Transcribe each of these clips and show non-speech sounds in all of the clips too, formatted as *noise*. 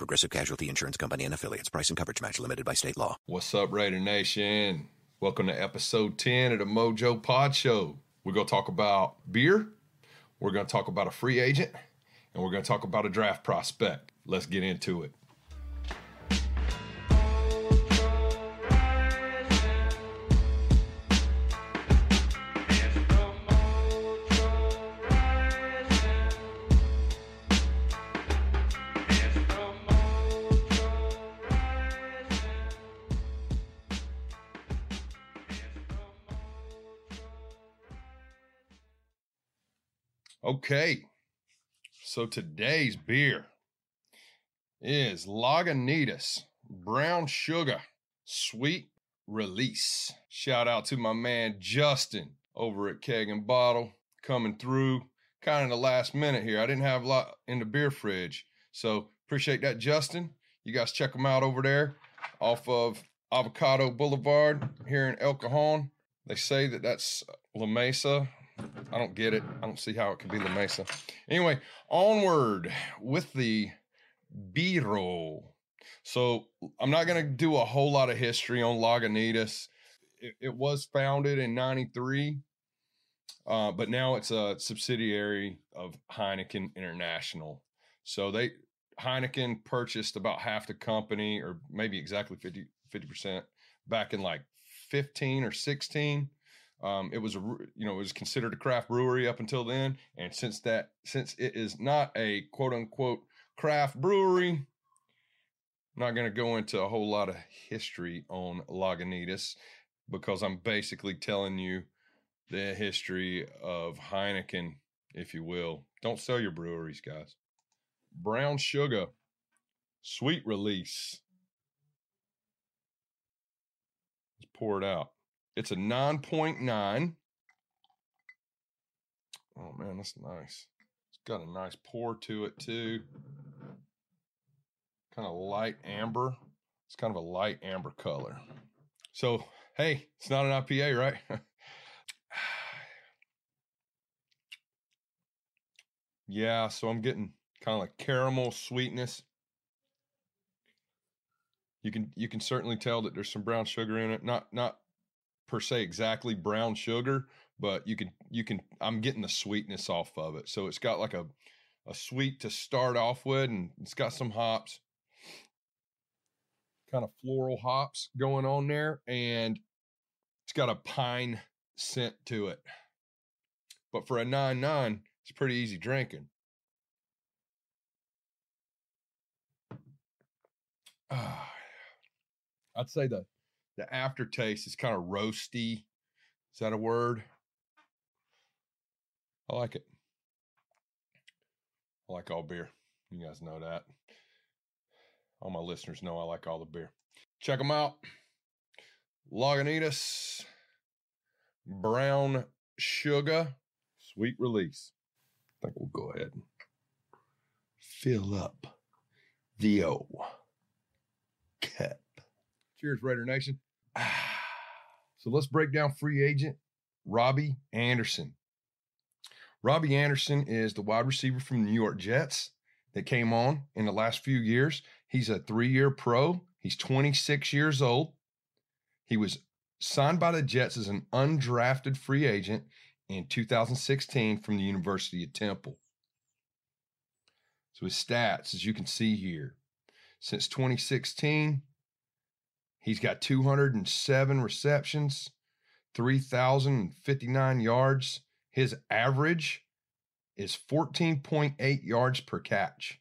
Progressive Casualty Insurance Company and affiliates. Price and coverage match limited by state law. What's up, Raider Nation? Welcome to episode 10 of the Mojo Pod Show. We're going to talk about beer, we're going to talk about a free agent, and we're going to talk about a draft prospect. Let's get into it. Okay, so today's beer is Lagunitas Brown Sugar Sweet Release. Shout out to my man Justin over at Keg and Bottle coming through kind of the last minute here. I didn't have a lot in the beer fridge, so appreciate that, Justin. You guys check them out over there off of Avocado Boulevard here in El Cajon. They say that that's La Mesa I don't get it. I don't see how it could be La Mesa. Anyway, onward with the B roll. So I'm not going to do a whole lot of history on Lagunitas. It, it was founded in 93, uh, but now it's a subsidiary of Heineken International. So they Heineken purchased about half the company, or maybe exactly 50 percent, back in like 15 or 16 um, it was a you know it was considered a craft brewery up until then, and since that since it is not a quote unquote craft brewery, I'm not going to go into a whole lot of history on Lagunitas because I'm basically telling you the history of Heineken, if you will. Don't sell your breweries, guys. Brown sugar, sweet release. Let's pour it out. It's a 9.9. Oh man, that's nice. It's got a nice pour to it too. Kind of light amber. It's kind of a light amber color. So, hey, it's not an IPA, right? *sighs* yeah, so I'm getting kind of like caramel sweetness. You can you can certainly tell that there's some brown sugar in it. Not not per se exactly brown sugar, but you can you can I'm getting the sweetness off of it. So it's got like a a sweet to start off with, and it's got some hops, kind of floral hops going on there, and it's got a pine scent to it. But for a nine nine, it's pretty easy drinking. *sighs* I'd say the the aftertaste is kind of roasty. Is that a word? I like it. I like all beer. You guys know that. All my listeners know I like all the beer. Check them out. Lagunitas, brown sugar, sweet release. I think we'll go ahead and fill up the O cup. Cheers, Raider Nation. *sighs* So let's break down free agent Robby Anderson. Robby Anderson is the wide receiver from the New York Jets that came on in the last few years. He's a three year pro. He's 26 years old. He was signed by the Jets as an undrafted free agent in 2016 from the University of Temple. So his stats, as you can see here, since 2016, he's got 207 receptions, 3,059 yards. His average is 14.8 yards per catch.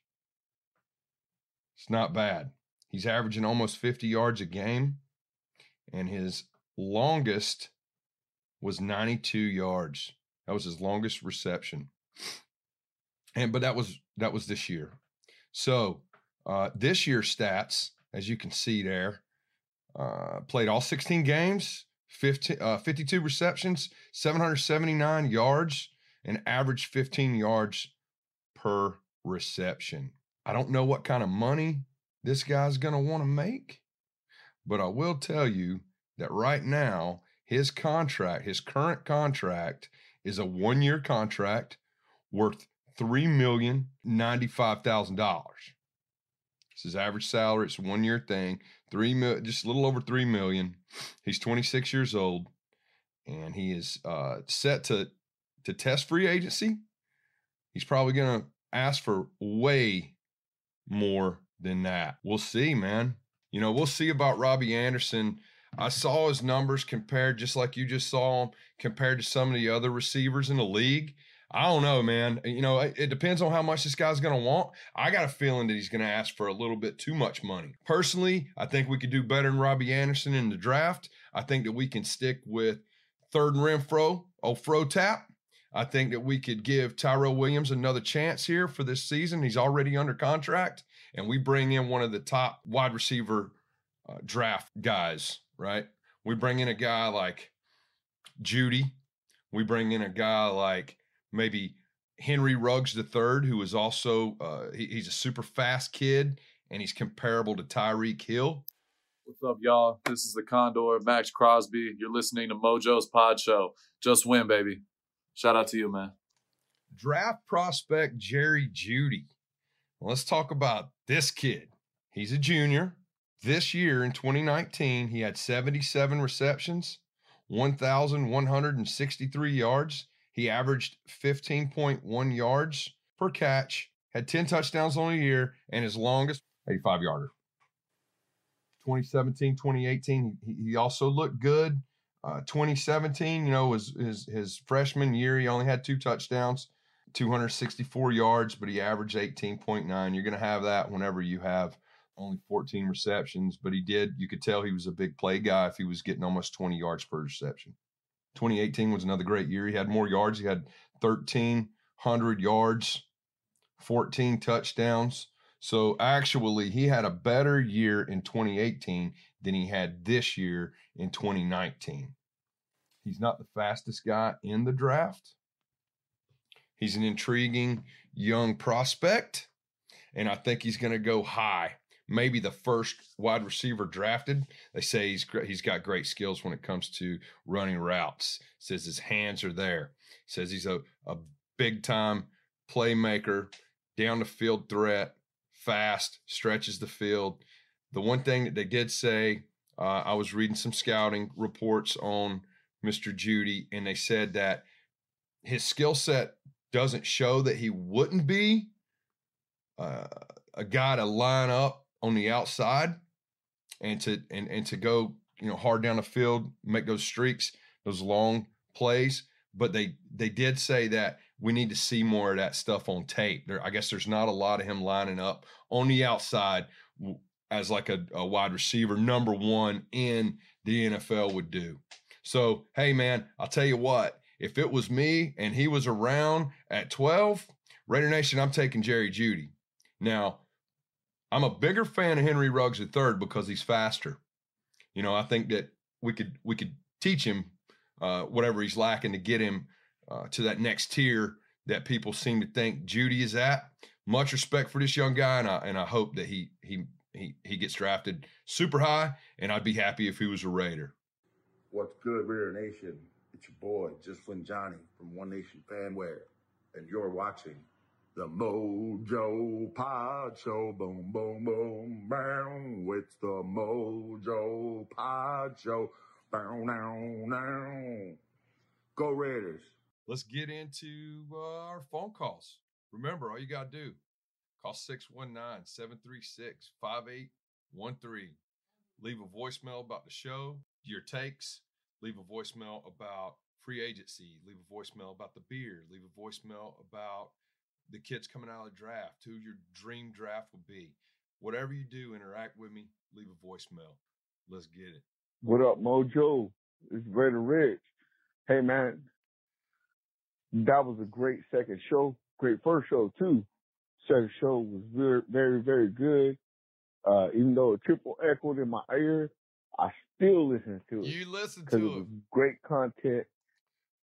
It's not bad. He's averaging almost 50 yards a game, and his longest was 92 yards. That was his longest reception. And but that was that was this year. So uh, this year's stats, as you can see there, uh, played all 16 games, 15, uh, 52 receptions, 779 yards, and averaged 15 yards per reception. I don't know what kind of money this guy's going to want to make, but I will tell you that right now, his contract, his current contract, is a one year contract worth $3,095,000. It's his average salary. It's a one year thing. Three mil, just a little over three million. He's 26 years old, and he is uh, set to to test free agency. He's probably going to ask for way more than that. We'll see, man. You know, we'll see about Robby Anderson. I saw his numbers compared, just like you just saw him, compared to some of the other receivers in the league. I don't know, man. You know, it, it depends on how much this guy's going to want. I got a feeling that he's going to ask for a little bit too much money. Personally, I think we could do better than Robby Anderson in the draft. I think that we can stick with third and Renfrow, oh Fro Tap. I think that we could give Tyrell Williams another chance here for this season. He's already under contract, and we bring in one of the top wide receiver uh, draft guys, right? We bring in a guy like Jeudy. We bring in a guy like maybe Henry Ruggs III, who is also uh, he, he's a super fast kid and he's comparable to Tyreek Hill. What's up, y'all? This is the Condor, Maxx Crosby. You're listening to Mojo's Pod Show. Just win, baby. Shout out to you, man. Draft prospect Jerry Jeudy. Well, let's talk about this kid. He's a junior. This year in 2019, he had 77 receptions, 1,163 yards, he averaged 15.1 yards per catch, had 10 touchdowns on a year, and his longest 85 yarder. 2017, 2018, he, he also looked good. Uh, 2017, you know, was his his freshman year. He only had two touchdowns, 264 yards, but he averaged 18.9. You're going to have that whenever you have only 14 receptions, but he did. You could tell he was a big play guy if he was getting almost 20 yards per reception. 2018 was another great year. He had more yards. He had 1,300 yards, 14 touchdowns. So actually, he had a better year in 2018 than he had this year in 2019. He's not the fastest guy in the draft. He's an intriguing young prospect, and I think he's going to go high maybe the first wide receiver drafted. They say he's he's got great skills when it comes to running routes. Says his hands are there. Says he's a, a big time playmaker, down the field threat, fast, stretches the field. The one thing that they did say, uh, I was reading some scouting reports on Mr. Jeudy, and they said that his skill set doesn't show that he wouldn't be uh, a guy to line up on the outside and to and, and to go you know hard down the field make those streaks those long plays. But they they did say that we need to see more of that stuff on tape. There i guess there's not a lot of him lining up on the outside as like a, a wide receiver, number one in the NFL would do. So, hey, man, I'll tell you what, if it was me and he was around at 12, Raider Nation, I'm taking Jerry Jeudy Now, I'm a bigger fan of Henry Ruggs III because he's faster. You know, I think that we could we could teach him uh, whatever he's lacking to get him uh, to that next tier that people seem to think Jeudy is at. Much respect for this young guy, and I and I hope that he he he he gets drafted super high, and I'd be happy if he was a Raider. What's good, Raider Nation? It's your boy, Just Flynn Johnny from One Nation Fanware, and you're watching the Mojo Pod Show. Boom, boom, boom, boom. It's the Mojo Pod Show. Bow, now, now. Go Raiders. Let's get into uh, our phone calls. Remember, all you got to do, call 619 736 5813. Leave a voicemail about the show, your takes. Leave a voicemail about free agency. Leave a voicemail about the beer. Leave a voicemail about the kids coming out of the draft, who your dream draft will be. Whatever you do, interact with me. Leave a voicemail. Let's get it. What up, Mojo? It's Raider Rich. Hey, man, that was a great second show. Great first show too. Second show was very, very, very good. Uh, even though it triple echoed in my ear, I still listen to it. You listen to it it. great content.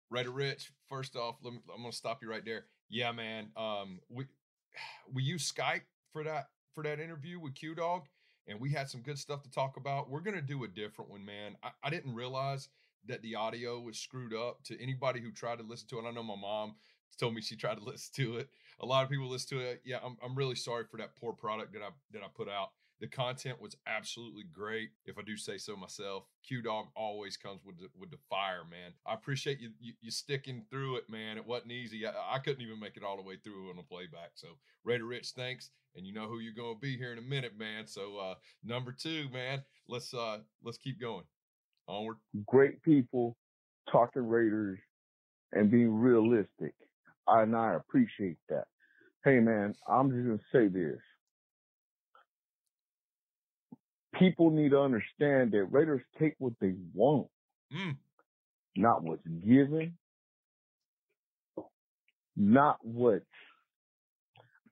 Raider Rich, first off, let me, I'm going to stop you right there. Yeah, man. Um, we *sighs* we used Skype for that for that interview with Q Dog, and we had some good stuff to talk about. We're gonna do a different one, man. I, I didn't realize that the audio was screwed up. To anybody who tried to listen to it, I know my mom told me she tried to *laughs* listen to it. A lot of people listen to it. Yeah, I'm I'm really sorry for that poor product that I that I put out. The content was absolutely great, if I do say so myself. Q Dog always comes with the, with the fire, man. I appreciate you, you, you sticking through it, man. It wasn't easy. I, I couldn't even make it all the way through on the playback. So Raider Rich, thanks, and you know who you're gonna be here in a minute, man. So uh, number two, man, let's uh let's keep going. Onward. Great people talking Raiders and being realistic. I, and I appreciate that. Hey, man, I'm just gonna say this. People need to understand that Raiders take what they want, Mm. not what's given, not what's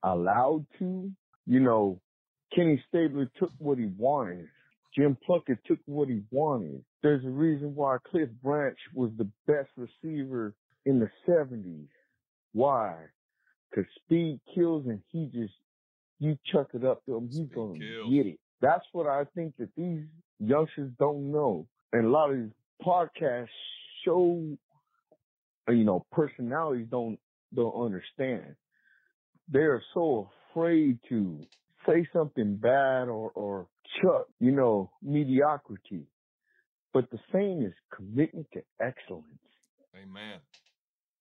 allowed to. You know, Kenny Stabler took what he wanted. Jim Plunkett took what he wanted. There's a reason why Cliff Branch was the best receiver in the 70s. Why? Cause speed kills and he just, you chuck it up to him, he's gonna get it. That's what I think that these youngsters don't know. And a lot of these podcasts show, you know, personalities don't, don't understand. They're so afraid to say something bad or, or chuck, you know, mediocrity. But the same is commitment to excellence, Amen.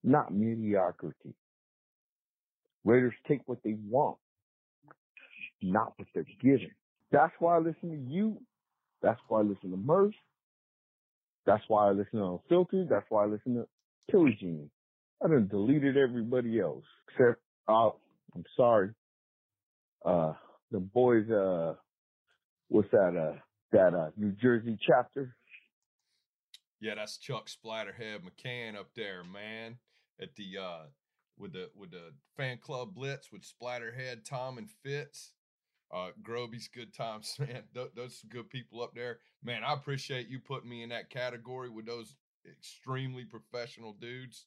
not mediocrity. Raiders take what they want, not what they're given. That's why I listen to you. That's why I listen to Murph. That's why I listen to Unfiltered. That's why I listen to Killer Genie. I done deleted everybody else except, uh, I'm sorry. Uh, the boys, uh, what's that, uh, that, uh, New Jersey chapter? Yeah, that's Chuck Splatterhead McCann up there, man. At the uh with the with the fan club blitz with Splatterhead, Tom and Fitz. Uh Groby's good times, *laughs* man. Th- those good people up there. Man, I appreciate you putting me in that category with those extremely professional dudes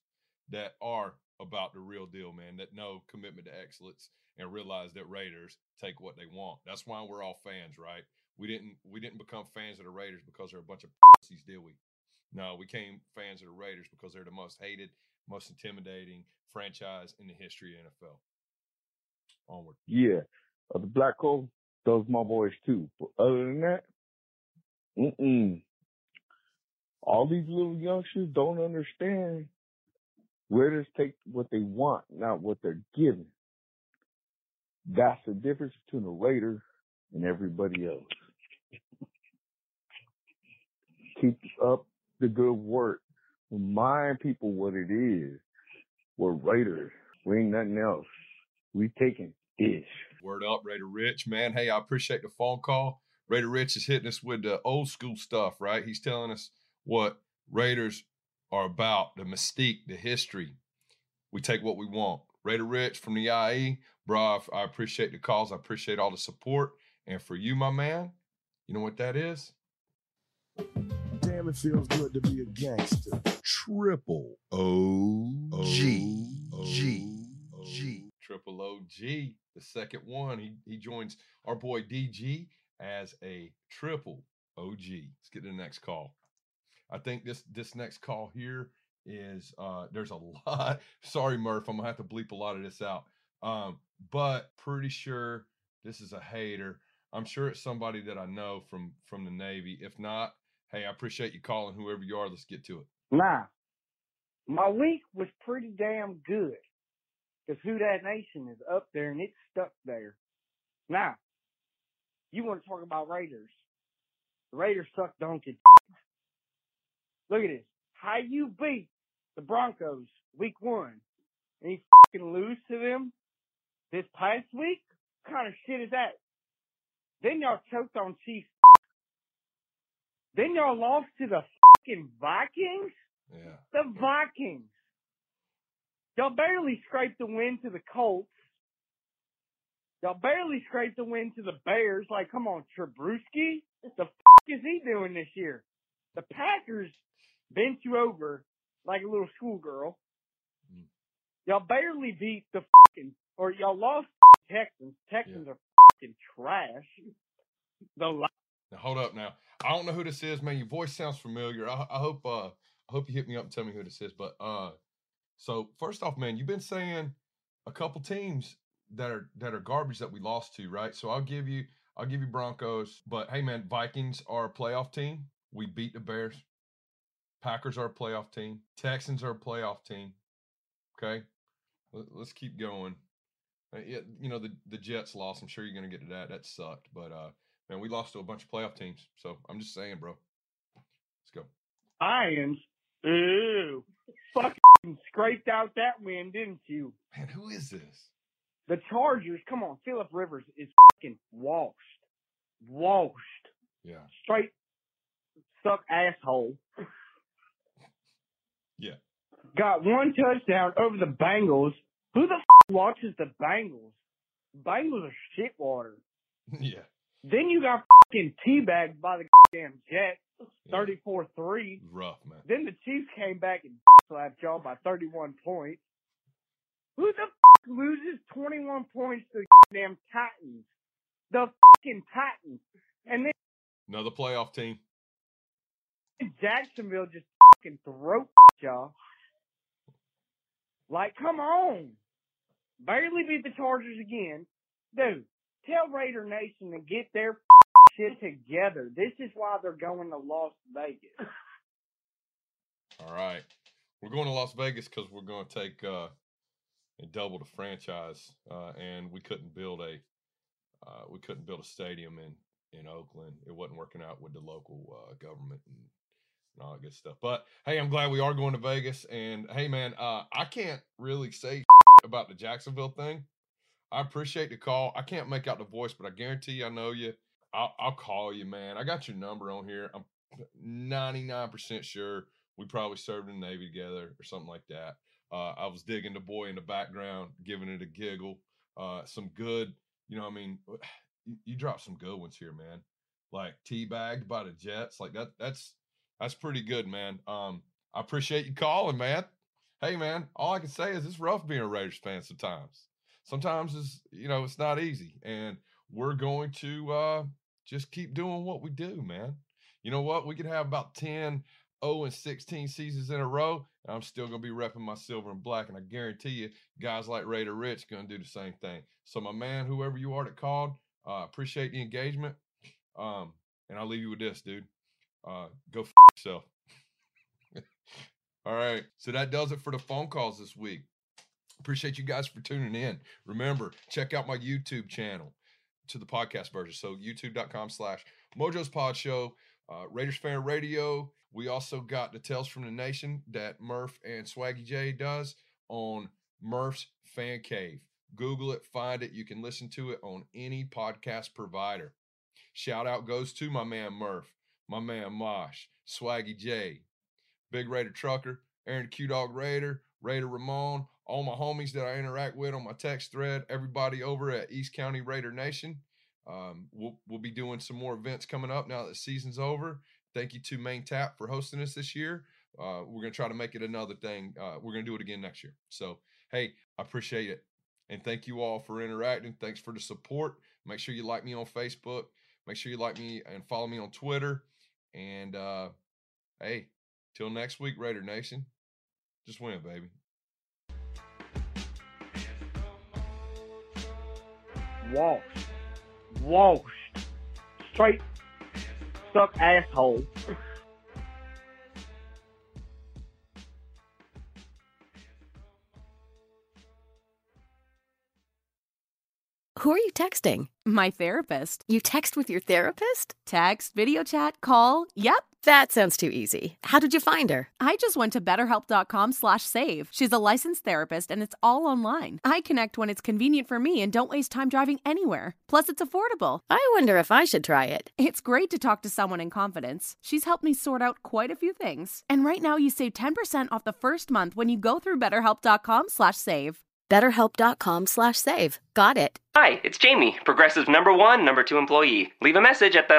that are about the real deal, man, that know commitment to excellence and realize that Raiders take what they want. That's why we're all fans, right? We didn't we didn't become fans of the Raiders because they're a bunch of *laughs* pussies, did we? No, we came fans of the Raiders because they're the most hated, most intimidating franchise in the history of NFL. Onward. Yeah. Uh, the Black Hole, those my boys too. But other than that, mm-mm. All these little youngsters don't understand. Raiders take what they want, not what they're given. That's the difference between a Raider and everybody else. Keep up the good work. Remind people what it is. We're Raiders. We ain't nothing else. We taking Ish. Word up, Raider Rich, man. Hey, I appreciate the phone call. Raider Rich is hitting us with the old school stuff, right? He's telling us what Raiders are about, the mystique, the history. We take what we want. Raider Rich from the IE, bro, I appreciate the calls. I appreciate all the support. And for you, my man, you know what that is? Damn, it feels good to be a gangster. Triple O G G G. Triple OG, the second one. He he joins our boy DG as a triple OG. Let's get to the next call. I think this this next call here is uh there's a *laughs* lot. Sorry, Murph, I'm gonna have to bleep a lot of this out. Um, but pretty sure this is a hater. I'm sure it's somebody that I know from from the Navy. If not, hey, I appreciate you calling whoever you are. Let's get to it. Nah, my week was pretty damn good. Cause Who That Nation is up there and it's stuck there. Now, you want to talk about Raiders. The Raiders suck donkey. *laughs* Look at this. How you beat the Broncos week one and you fucking lose to them this past week? What kind of shit is that? Then y'all choked on Chiefs. Then y'all lost to the fucking Vikings? Yeah. The Vikings. Y'all barely scraped the win to the Colts. Y'all barely scraped the win to the Bears. Like, come on, Trubisky. What the fuck is he doing this year? The Packers bent you over like a little schoolgirl. Mm. Y'all barely beat the fucking, or y'all lost Texans. Texans are fucking trash. The li- Now hold up now. I don't know who this is, man. Your voice sounds familiar. I, I hope uh I hope you hit me up and tell me who this is. But uh so first off, man, you've been saying a couple teams that are that are garbage that we lost to, right? So I'll give you I'll give you Broncos, but hey man, Vikings are a playoff team. We beat the Bears. Packers are a playoff team. Texans are a playoff team. Okay. Let- Let's keep going. Uh, yeah, you know the the Jets lost. I'm sure you're gonna get to that. That sucked, but uh, man, we lost to a bunch of playoff teams. So I'm just saying, bro. Let's go. Lions. Ooh. Fucking scraped out that win, didn't you? Man, who is this? The Chargers, come on, Philip Rivers is fucking washed. Washed. Yeah, Straight suck asshole. *laughs* yeah. Got one touchdown over the Bengals. Who the f- watches the Bengals? Bengals are shit water. *laughs* yeah. Then you got fucking teabagged by the damn Jets, Yeah. 34-3. Rough, man. Then the Chiefs came back and slapped y'all by 31 points. Who the f- loses 21 points to the *laughs* damn Titans? The fucking Titans. And then Another playoff team. *laughs* Jacksonville just fucking throat *laughs* y'all. Like, come on. Barely beat the Chargers again. Dude, tell Raider Nation to get their shit together. This is why they're going to Las Vegas. All right. We're going to Las Vegas because we're going to take uh, and double the franchise, uh, and we couldn't build a uh, we couldn't build a stadium in in Oakland. It wasn't working out with the local uh, government and, and all that good stuff. But hey, I'm glad we are going to Vegas. And hey, man, uh, I can't really say *laughs* about the Jacksonville thing. I appreciate the call. I can't make out the voice, but I guarantee you I know you. I'll, I'll call you, man. I got your number on here. I'm 99% sure we probably served in the Navy together or something like that. Uh, I was digging the boy in the background, giving it a giggle. Uh, some good, you know, I mean, *sighs* you, you dropped some good ones here, man. Like teabagged by the Jets, like that. That's that's pretty good, man. Um, I appreciate you calling, man. Hey, man. All I can say is it's rough being a Raiders fan sometimes. Sometimes it's you know it's not easy, and we're going to uh, just keep doing what we do, man. You know what? We could have about 10, 0 and 16 seasons in a row, I'm still going to be repping my silver and black. And I guarantee you, guys like Raider Rich going to do the same thing. So, my man, whoever you are that called, uh, appreciate the engagement. Um, and I'll leave you with this, dude. Uh, go f- yourself. *laughs* All right. So that does it for the phone calls this week. Appreciate you guys for tuning in. Remember, check out my YouTube channel to the podcast version. So youtube.com slash Mojo's Pod Show, uh, Raiders Fan Radio. We also got the Tales from the Nation that Murph and Swaggy J does on Murph's Fan Cave. Google it, find it. You can listen to it on any podcast provider. Shout out goes to my man Murph, my man Mosh, Swaggy J, Big Raider Trucker, Aaron Q Dog Raider, Raider Ramon, all my homies that I interact with on my text thread, everybody over at East County Raider Nation. Um, we'll we'll be doing some more events coming up now that the season's over. Thank you to Main Tap for hosting us this year. Uh, we're gonna try to make it another thing. Uh, we're gonna do it again next year. So hey, I appreciate it, and thank you all for interacting. Thanks for the support. Make sure you like me on Facebook. Make sure you like me and follow me on Twitter. And uh, hey, till next week, Raider Nation, just win, baby. Washed. Washed. Straight stuck asshole. Who are you texting? My therapist. You text with your therapist? Text, video chat, call. Yep. That sounds too easy. How did you find her? I just went to betterhelp.com slash save. She's a licensed therapist and it's all online. I connect when it's convenient for me and don't waste time driving anywhere. Plus, it's affordable. I wonder if I should try it. It's great to talk to someone in confidence. She's helped me sort out quite a few things. And right now you save 10% off the first month when you go through betterhelp.com slash save. BetterHelp.com slash save. Got it. Hi, it's Jamie, Progressive number one, number two employee. Leave a message at the.